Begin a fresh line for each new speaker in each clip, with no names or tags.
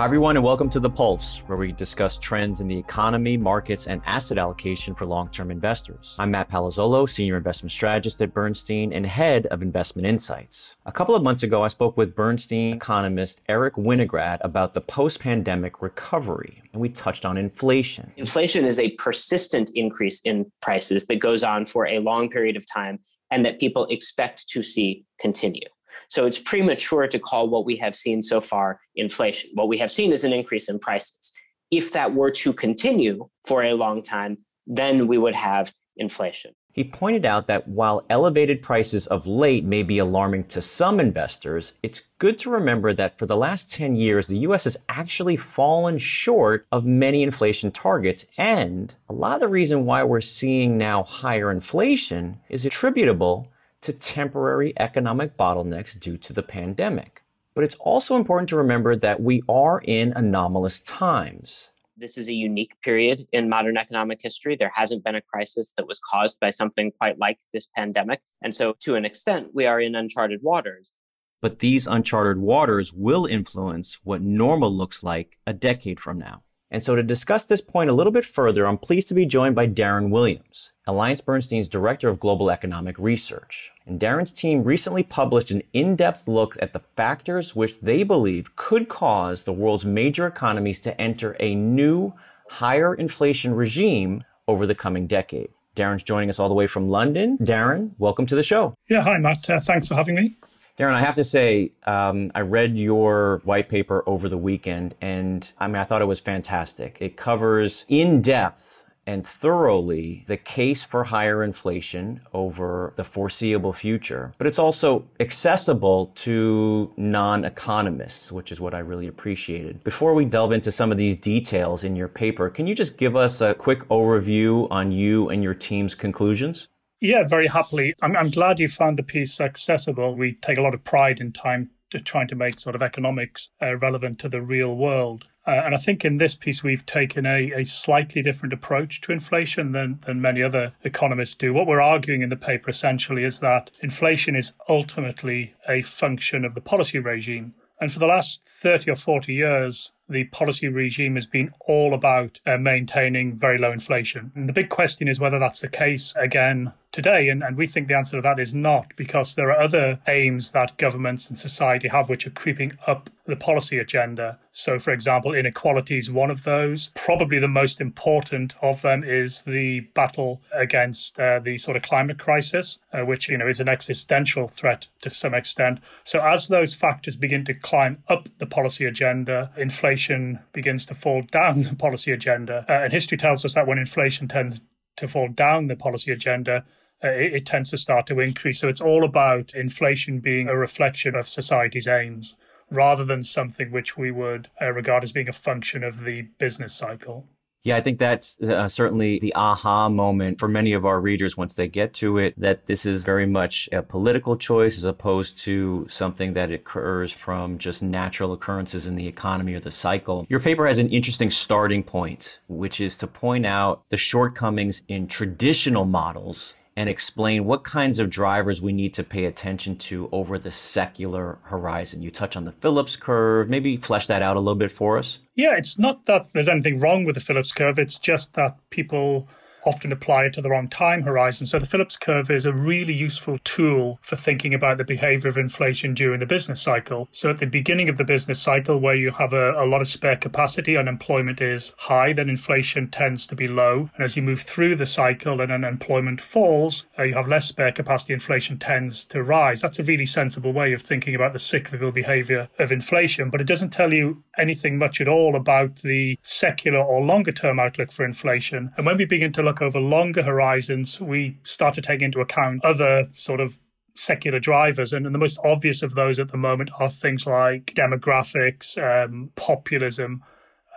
Hi, everyone, and welcome to The Pulse, where we discuss trends in the economy, markets, and asset allocation for long term investors. I'm Matt Palazzolo, Senior Investment Strategist at Bernstein and Head of Investment Insights. A couple of months ago, I spoke with Bernstein economist Eric Winograd about the post pandemic recovery, and we touched on inflation.
Inflation is a persistent increase in prices that goes on for a long period of time and that people expect to see continue. So it's premature to call what we have seen so far inflation. What we have seen is an increase in prices. If that were to continue for a long time, then we would have inflation.
He pointed out that while elevated prices of late may be alarming to some investors, it's good to remember that for the last 10 years, the US has actually fallen short of many inflation targets. And a lot of the reason why we're seeing now higher inflation is attributable to temporary economic bottlenecks due to the pandemic. But it's also important to remember that we are in anomalous times.
This is a unique period in modern economic history. There hasn't been a crisis that was caused by something quite like this pandemic. And so, to an extent, we are in uncharted waters.
But these uncharted waters will influence what normal looks like a decade from now. And so to discuss this point a little bit further, I'm pleased to be joined by Darren Williams, AllianceBernstein's Director of Global Economic Research. And Darren's team recently published an in-depth look at the factors which they believe could cause the world's major economies to enter a new, higher inflation regime over the coming decade. Darren's joining us all the way from London. Darren, welcome to the show.
Yeah, hi, Matt. Uh, thanks for having me.
Darren, I have to say, um, I read your white paper over the weekend, and I mean, I thought it was fantastic. It covers in depth and thoroughly the case for higher inflation over the foreseeable future. But it's also accessible to non economists, which is what I really appreciated. Before we delve into some of these details in your paper, can you just give us a quick overview on you and your team's conclusions?
Yeah, very happily. I'm, I'm glad you found the piece accessible. We take a lot of pride in time to trying to make sort of economics uh, relevant to the real world. Uh, and I think in this piece, we've taken a, a slightly different approach to inflation than, than many other economists do. What we're arguing in the paper essentially is that inflation is ultimately a function of the policy regime. And for the last 30 or 40 years, the policy regime has been all about uh, maintaining very low inflation. And the big question is whether that's the case again today. And, and we think the answer to that is not, because there are other aims that governments and society have which are creeping up the policy agenda. So, for example, inequality is one of those. Probably the most important of them is the battle against uh, the sort of climate crisis, uh, which you know is an existential threat to some extent. So, as those factors begin to climb up the policy agenda, inflation inflation begins to fall down the policy agenda. Uh, and history tells us that when inflation tends to fall down the policy agenda, uh, it, it tends to start to increase. So it's all about inflation being a reflection of society's aims rather than something which we would uh, regard as being a function of the business cycle.
Yeah, I think that's uh, certainly the aha moment for many of our readers once they get to it, that this is very much a political choice as opposed to something that occurs from just natural occurrences in the economy or the cycle. Your paper has an interesting starting point, which is to point out the shortcomings in traditional models and explain what kinds of drivers we need to pay attention to over the secular horizon. You touch on the Phillips curve, maybe flesh that out a little bit for us.
Yeah, it's not that there's anything wrong with the Phillips curve, it's just that people often apply it to the wrong time horizon. So the Phillips curve is a really useful tool for thinking about the behavior of inflation during the business cycle. So at the beginning of the business cycle, where you have a, a lot of spare capacity, unemployment is high, then inflation tends to be low. And as you move through the cycle and unemployment falls, uh, you have less spare capacity, inflation tends to rise. That's a really sensible way of thinking about the cyclical behavior of inflation, but it doesn't tell you anything much at all about the secular or longer term outlook for inflation. And when we begin to look over longer horizons, we start to take into account other sort of secular drivers. And, and the most obvious of those at the moment are things like demographics, um, populism,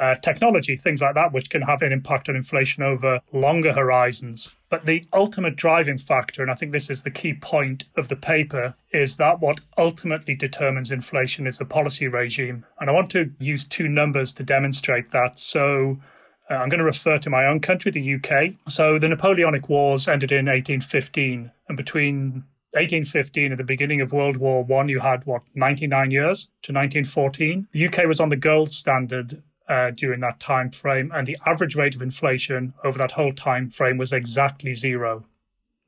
uh, technology, things like that, which can have an impact on inflation over longer horizons. But the ultimate driving factor, and I think this is the key point of the paper, is that what ultimately determines inflation is the policy regime. And I want to use two numbers to demonstrate that. So uh, I'm going to refer to my own country, the UK. So the Napoleonic Wars ended in 1815, and between 1815, at the beginning of World War One, you had what 99 years to 1914. The UK was on the gold standard uh, during that time frame, and the average rate of inflation over that whole time frame was exactly zero,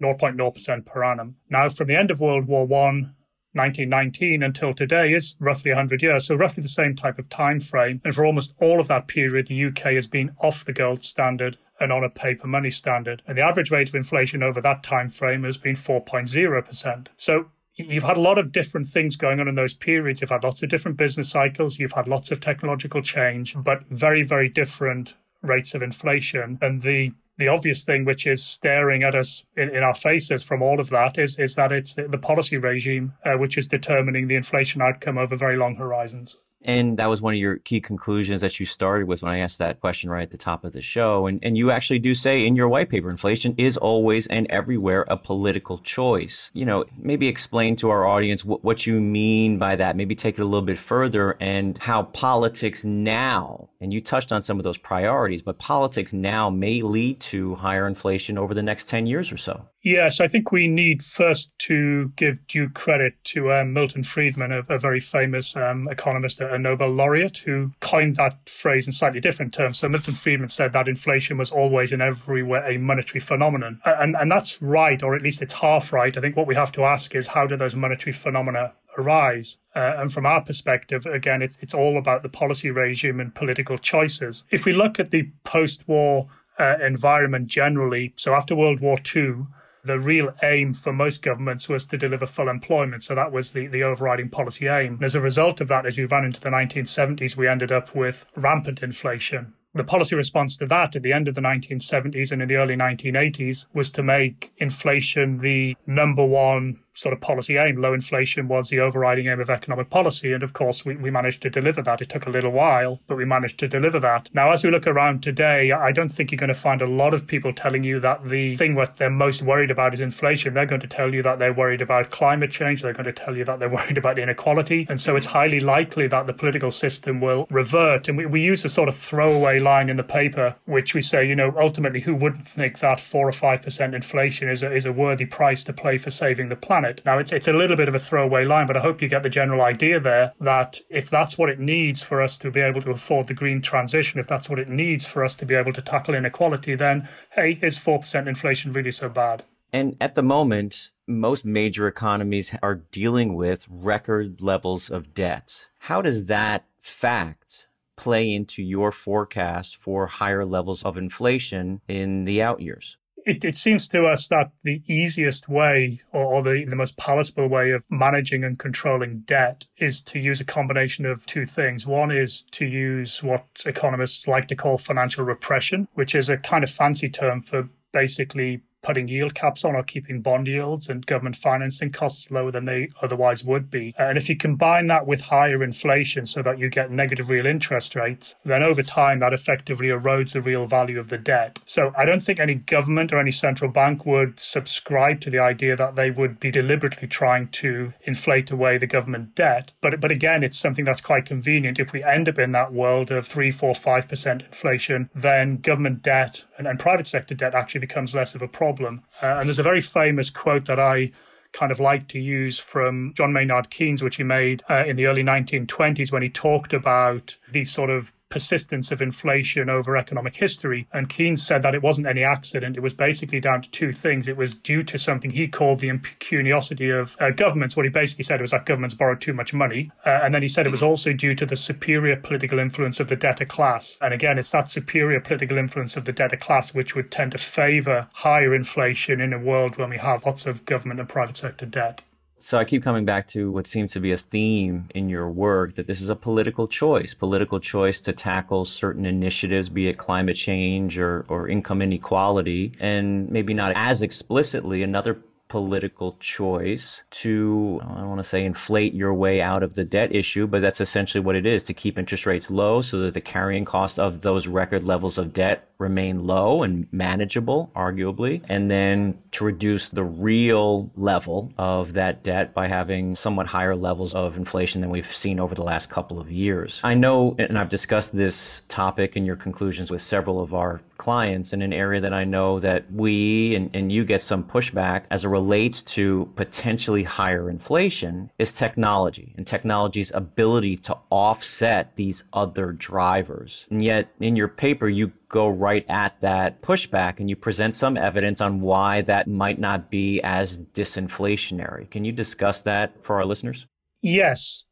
0.0% per annum. Now, from the end of World War One 1919 until today is roughly 100 years, so roughly the same type of time frame. And for almost all of that period, the UK has been off the gold standard and on a paper money standard. And the average rate of inflation over that time frame has been 4.0%. So you've had a lot of different things going on in those periods. You've had lots of different business cycles, you've had lots of technological change, but very, very different rates of inflation. And the the obvious thing which is staring at us in, in our faces from all of that is is that it's the, the policy regime uh, which is determining the inflation outcome over very long horizons.
And that was one of your key conclusions that you started with when I asked that question right at the top of the show. And, and you actually do say in your white paper, inflation is always and everywhere a political choice. You know, maybe explain to our audience what, what you mean by that. Maybe take it a little bit further and how politics now, and you touched on some of those priorities, but politics now may lead to higher inflation over the next 10 years or so.
Yes, I think we need first to give due credit to um, Milton Friedman, a, a very famous um, economist, a Nobel laureate, who coined that phrase in slightly different terms. So Milton Friedman said that inflation was always and everywhere a monetary phenomenon. And, and that's right, or at least it's half right. I think what we have to ask is how do those monetary phenomena arise. Uh, and from our perspective, again, it's, it's all about the policy regime and political choices. If we look at the post war uh, environment generally, so after World War II, the real aim for most governments was to deliver full employment. So that was the, the overriding policy aim. And as a result of that, as we ran into the 1970s, we ended up with rampant inflation. The policy response to that at the end of the 1970s and in the early 1980s was to make inflation the number one sort of policy aim. Low inflation was the overriding aim of economic policy. And of course, we, we managed to deliver that. It took a little while, but we managed to deliver that. Now, as we look around today, I don't think you're going to find a lot of people telling you that the thing what they're most worried about is inflation. They're going to tell you that they're worried about climate change. They're going to tell you that they're worried about inequality. And so it's highly likely that the political system will revert. And we, we use a sort of throwaway line in the paper, which we say, you know, ultimately, who wouldn't think that four or 5% inflation is a, is a worthy price to play for saving the planet? Planet. Now, it's, it's a little bit of a throwaway line, but I hope you get the general idea there that if that's what it needs for us to be able to afford the green transition, if that's what it needs for us to be able to tackle inequality, then hey, is 4% inflation really so bad?
And at the moment, most major economies are dealing with record levels of debt. How does that fact play into your forecast for higher levels of inflation in the out years?
It, it seems to us that the easiest way or, the, the most palatable way of managing and controlling debt is to use a combination of two things. One is to use what economists like to call financial repression, which is a kind of fancy term for basically putting yield caps on or keeping bond yields and government financing costs lower than they otherwise would be. Uh, and if you combine that with higher inflation so that you get negative real interest rates, then over time that effectively erodes the real value of the debt. So I don't think any government or any central bank would subscribe to the idea that they would be deliberately trying to inflate away the government debt. But but again, it's something that's quite convenient. If we end up in that world of three, four, five percent inflation, then government debt and, and private sector debt actually becomes less of a problem problem. Uh, and there's a very famous quote that I kind of like to use from John Maynard Keynes, which he made uh, in the early 1920s when he talked about these sort of persistence of inflation over economic history. And Keynes said that it wasn't any accident. It was basically down to two things. It was due to something he called the impecuniosity of uh, governments. What he basically said was that governments borrowed too much money. Uh, and then he said it was also due to the superior political influence of the debtor class. And again, it's that superior political influence of the debtor class which would tend to favor higher inflation in a world when we have lots of government and private sector debt.
So I keep coming back to what seems to be a theme in your work that this is a political choice, political choice to tackle certain initiatives, be it climate change or, or income inequality, and maybe not as explicitly another political choice to, I don't want to say inflate your way out of the debt issue, but that's essentially what it is to keep interest rates low so that the carrying cost of those record levels of debt remain low and manageable, arguably, and then to reduce the real level of that debt by having somewhat higher levels of inflation than we've seen over the last couple of years. I know, and I've discussed this topic and your conclusions with several of our clients in an area that I know that we and, and you get some pushback as a relates to potentially higher inflation is technology and technology's ability to offset these other drivers. And yet in your paper, you go right at that pushback and you present some evidence on why that might not be as disinflationary. Can you discuss that for our listeners?
Yes.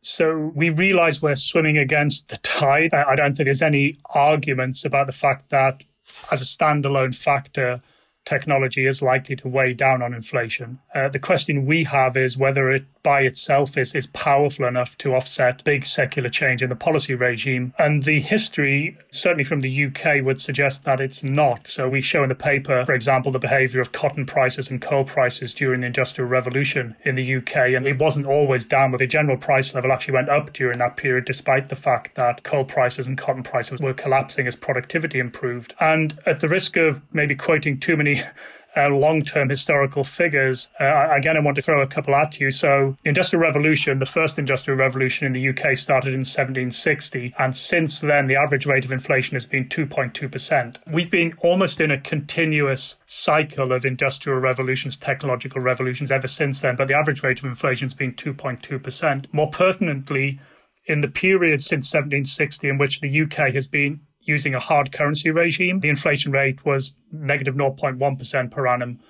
So we realize we're swimming against the tide. I don't think there's any arguments about the fact that as a standalone factor, technology is likely to weigh down on inflation. Uh, the question we have is whether it by itself is, is powerful enough to offset big secular change in the policy regime. And the history, certainly from the UK, would suggest that it's not. So we show in the paper, for example, the behavior of cotton prices and coal prices during the Industrial Revolution in the UK. And it wasn't always down, but the general price level actually went up during that period, despite the fact that coal prices and cotton prices were collapsing as productivity improved. And at the risk of maybe quoting too many uh, long term historical figures. Uh, again, I want to throw a couple at you. So, the Industrial Revolution, the first Industrial Revolution in the UK started in 1760. And since then, the average rate of inflation has been 2.2%. We've been almost in a continuous cycle of industrial revolutions, technological revolutions ever since then. But the average rate of inflation has been 2.2%. More pertinently, in the period since 1760 in which the UK has been using a hard currency regime. The inflation rate was negative 0.1% per annum.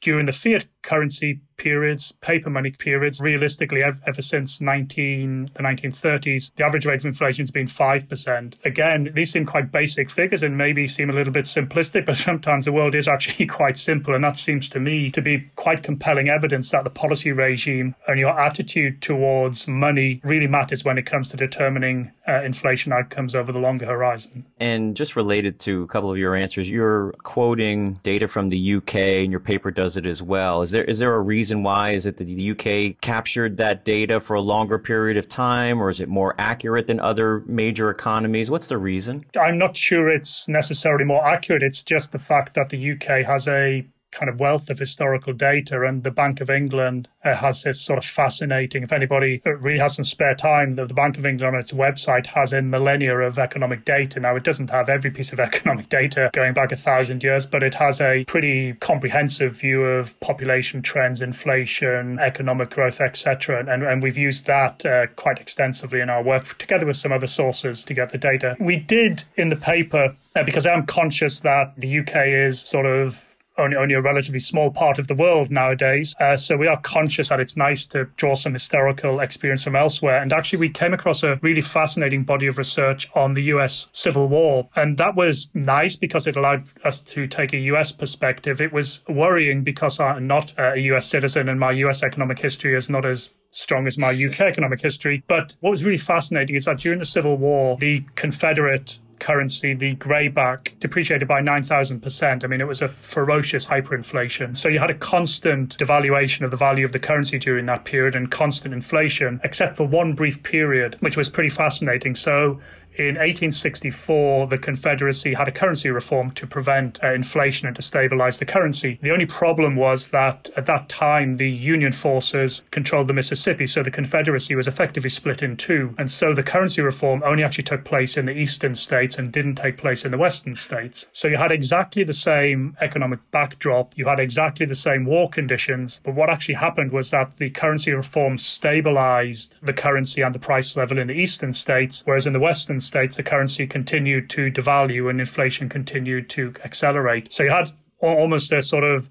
During the fiat currency periods, paper money periods, realistically, ever since 19, the 1930s, the average rate of inflation has been 5%. Again, these seem quite basic figures and maybe seem a little bit simplistic, but sometimes the world is actually quite simple. And that seems to me to be quite compelling evidence that the policy regime and your attitude towards money really matters when it comes to determining uh, inflation outcomes over the longer horizon.
And just related to a couple of your answers, you're quoting data from the UK and your paper does it as well. Is there is there a reason why? Is it that the UK captured that data for a longer period of time, or is it more accurate than other major economies? What's the reason?
I'm not sure it's necessarily more accurate. It's just the fact that the UK has a kind of wealth of historical data. And the Bank of England uh, has this sort of fascinating, if anybody really has some spare time, the, the Bank of England on its website has a millennia of economic data. Now, it doesn't have every piece of economic data going back a thousand years, but it has a pretty comprehensive view of population trends, inflation, economic growth, etc. And, and we've used that uh, quite extensively in our work, together with some other sources to get the data. We did in the paper, uh, because I'm conscious that the UK is sort of only, only a relatively small part of the world nowadays. Uh, so we are conscious that it's nice to draw some historical experience from elsewhere. And actually, we came across a really fascinating body of research on the US Civil War. And that was nice because it allowed us to take a US perspective. It was worrying because I'm not a US citizen and my US economic history is not as strong as my UK economic history. But what was really fascinating is that during the Civil War, the Confederate currency, the greyback, depreciated by 9,000%. I mean, it was a ferocious hyperinflation. So you had a constant devaluation of the value of the currency during that period and constant inflation, except for one brief period, which was pretty fascinating. So in 1864, the Confederacy had a currency reform to prevent uh, inflation and to stabilize the currency. The only problem was that at that time, the Union forces controlled the Mississippi, so the Confederacy was effectively split in two. And so the currency reform only actually took place in the eastern states and didn't take place in the western states. So you had exactly the same economic backdrop, you had exactly the same war conditions, but what actually happened was that the currency reform stabilized the currency and the price level in the eastern states, whereas in the western States, the currency continued to devalue and inflation continued to accelerate. So you had almost a sort of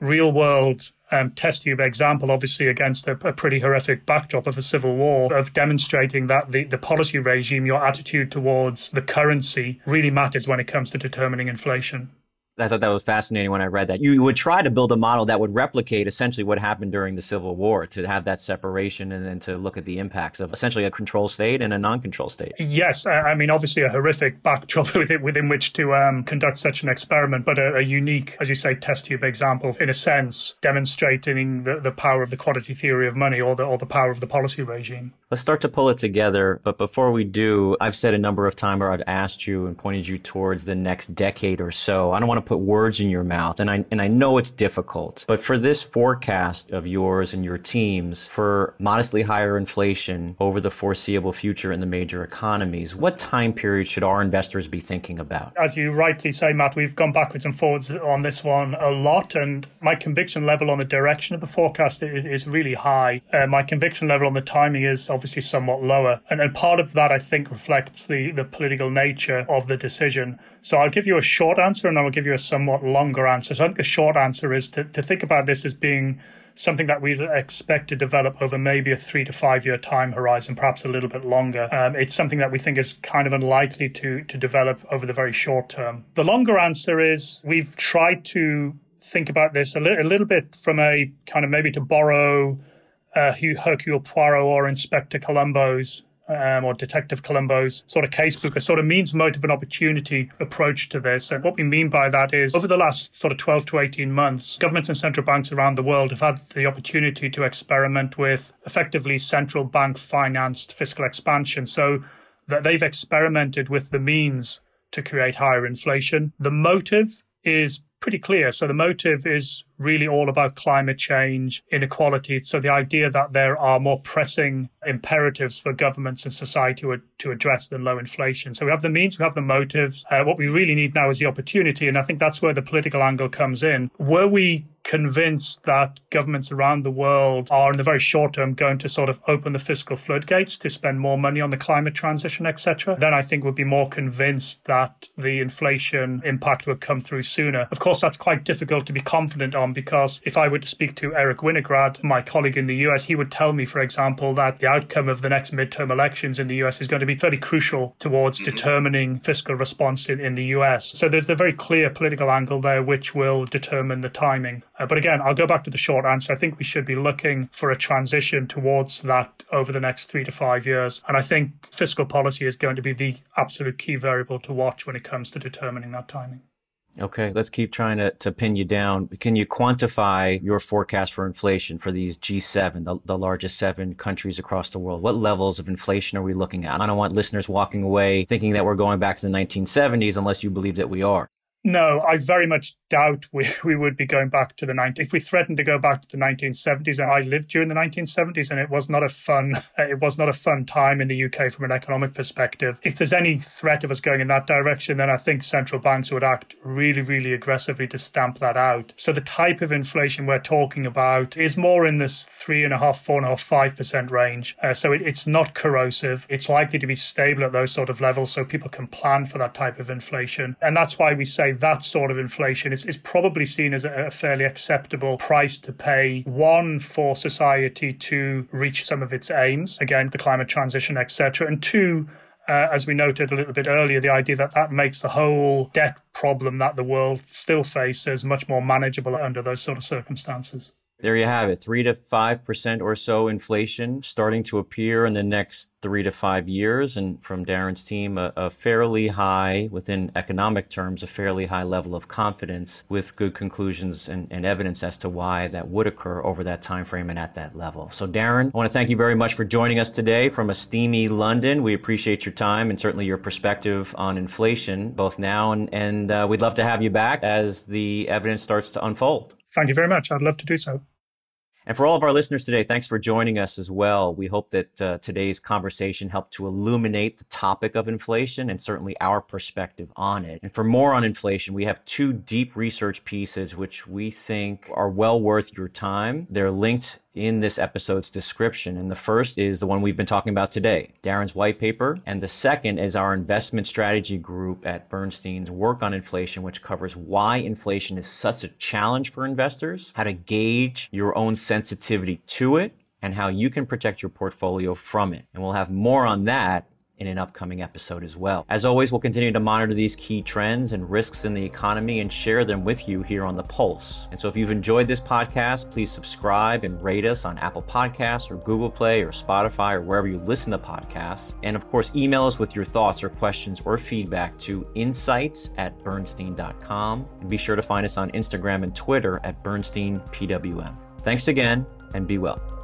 real world um, test tube example, obviously against a, a, pretty horrific backdrop of a civil war, of demonstrating that the, the policy regime, your attitude towards the currency really matters when it comes to determining inflation.
I thought that was fascinating when I read that. You would try to build a model that would replicate essentially what happened during the Civil War to have that separation and then to look at the impacts of essentially a control state and a non-control state.
Yes, I mean obviously a horrific backdrop within, within which to um, conduct such an experiment, but a, a, unique, as you say, test tube example in a sense, demonstrating the, the power of the quantity theory of money or the or the power of the policy regime.
Let's start to pull it together, but before we do, I've said a number of times, or I've asked you and pointed you towards the next decade or so. I don't want to put words in your mouth, and I and I know it's difficult, but for this forecast of yours and your teams for modestly higher inflation over the foreseeable future in the major economies, what time period should our investors be thinking about?
As you rightly say, Matt, we've gone backwards and forwards on this one a lot, and my conviction level on the direction of the forecast is, is really high. Uh, my conviction level on the timing is obviously somewhat lower, and, and part of that I think reflects the the political nature of the decision. So I'll give you a short answer and I'll give you a somewhat longer answer. So I think the short answer is to, to think about this as being something that we'd expect to develop over maybe a three to five year time horizon, perhaps a little bit longer. Um, it's something that we think is kind of unlikely to, to develop over the very short term. The longer answer is we've tried to think about this a, li- a little bit from a kind of maybe to borrow uh, Hercule Poirot or Inspector Columbo's um, or Detective Columbo's sort of casebook, a sort of means, motive, and opportunity approach to this. And what we mean by that is over the last sort of 12 to 18 months, governments and central banks around the world have had the opportunity to experiment with effectively central bank financed fiscal expansion. So that they've experimented with the means to create higher inflation. The motive is pretty clear. So the motive is really all about climate change, inequality. So the idea that there are more pressing imperatives for governments and society to, to address than low inflation. So we have the means, we have the motives. Uh, what we really need now is the opportunity. And I think that's where the political angle comes in. Were we convinced that governments around the world are in the very short term going to sort of open the fiscal floodgates to spend more money on the climate transition, etc., then I think we'd be more convinced that the inflation impact would come through sooner. Of course, that's quite difficult to be confident on because if I were to speak to Eric Winograd, my colleague in the US, he would tell me, for example, that the outcome of the next midterm elections in the US is going to be fairly crucial towards mm-hmm. determining fiscal response in, in the US. So there's a very clear political angle there which will determine the timing. Uh, but again, I'll go back to the short answer. I think we should be looking for a transition towards that over the next three to five years. And I think fiscal policy is going to be the absolute key variable to watch when it comes to determining that timing.
Okay, let's keep trying to, to pin you down. Can you quantify your forecast for inflation for these G7, the, the largest seven countries across the world? What levels of inflation are we looking at? I don't want listeners walking away thinking that we're going back to the 1970s unless you believe that we are.
No, I very much doubt we, we would be going back to the 19 if we threatened to go back to the 1970s and I lived during the 1970s and it was not a fun it was not a fun time in the UK from an economic perspective. If there's any threat of us going in that direction then I think central banks would act really really aggressively to stamp that out. So the type of inflation we're talking about is more in this three and a half four and a half five percent range. Uh, so it, it's not corrosive. It's likely to be stable at those sort of levels so people can plan for that type of inflation. And that's why we say that sort of inflation is, is probably seen as a, a fairly acceptable price to pay. One, for society to reach some of its aims, again, the climate transition, etc. And two, uh, as we noted a little bit earlier, the idea that that makes the whole debt problem that the world still faces much more manageable under those sort of circumstances.
There you have it. Three to five percent or so inflation starting to appear in the next three to five years. And from Darren's team, a, a, fairly high, within economic terms, a fairly high level of confidence with good conclusions and, and evidence as to why that would occur over that time frame and at that level. So Darren, I want to thank you very much for joining us today from a steamy London. We appreciate your time and certainly your perspective on inflation, both now and, and uh, we'd love to have you back as the evidence starts to unfold.
Thank you very much. I'd love to do so.
And for all of our listeners today, thanks for joining us as well. We hope that uh, today's conversation helped to illuminate the topic of inflation and certainly our perspective on it. And for more on inflation, we have two deep research pieces which we think are well worth your time. They're linked in this episode's description. And the first is the one we've been talking about today, Darren's white paper. And the second is our investment strategy group at Bernstein's work on inflation, which covers why inflation is such a challenge for investors, how to gauge your own sensitivity to it, and how you can protect your portfolio from it. And we'll have more on that in an upcoming episode as well. As always, we'll continue to monitor these key trends and risks in the economy and share them with you here on The Pulse. And so if you've enjoyed this podcast, please subscribe and rate us on Apple Podcasts or Google Play or Spotify or wherever you listen to podcasts. And of course, email us with your thoughts or questions or feedback to insights at bernstein.com. And be sure to find us on Instagram and Twitter at BernsteinPWM. Thanks again and be well.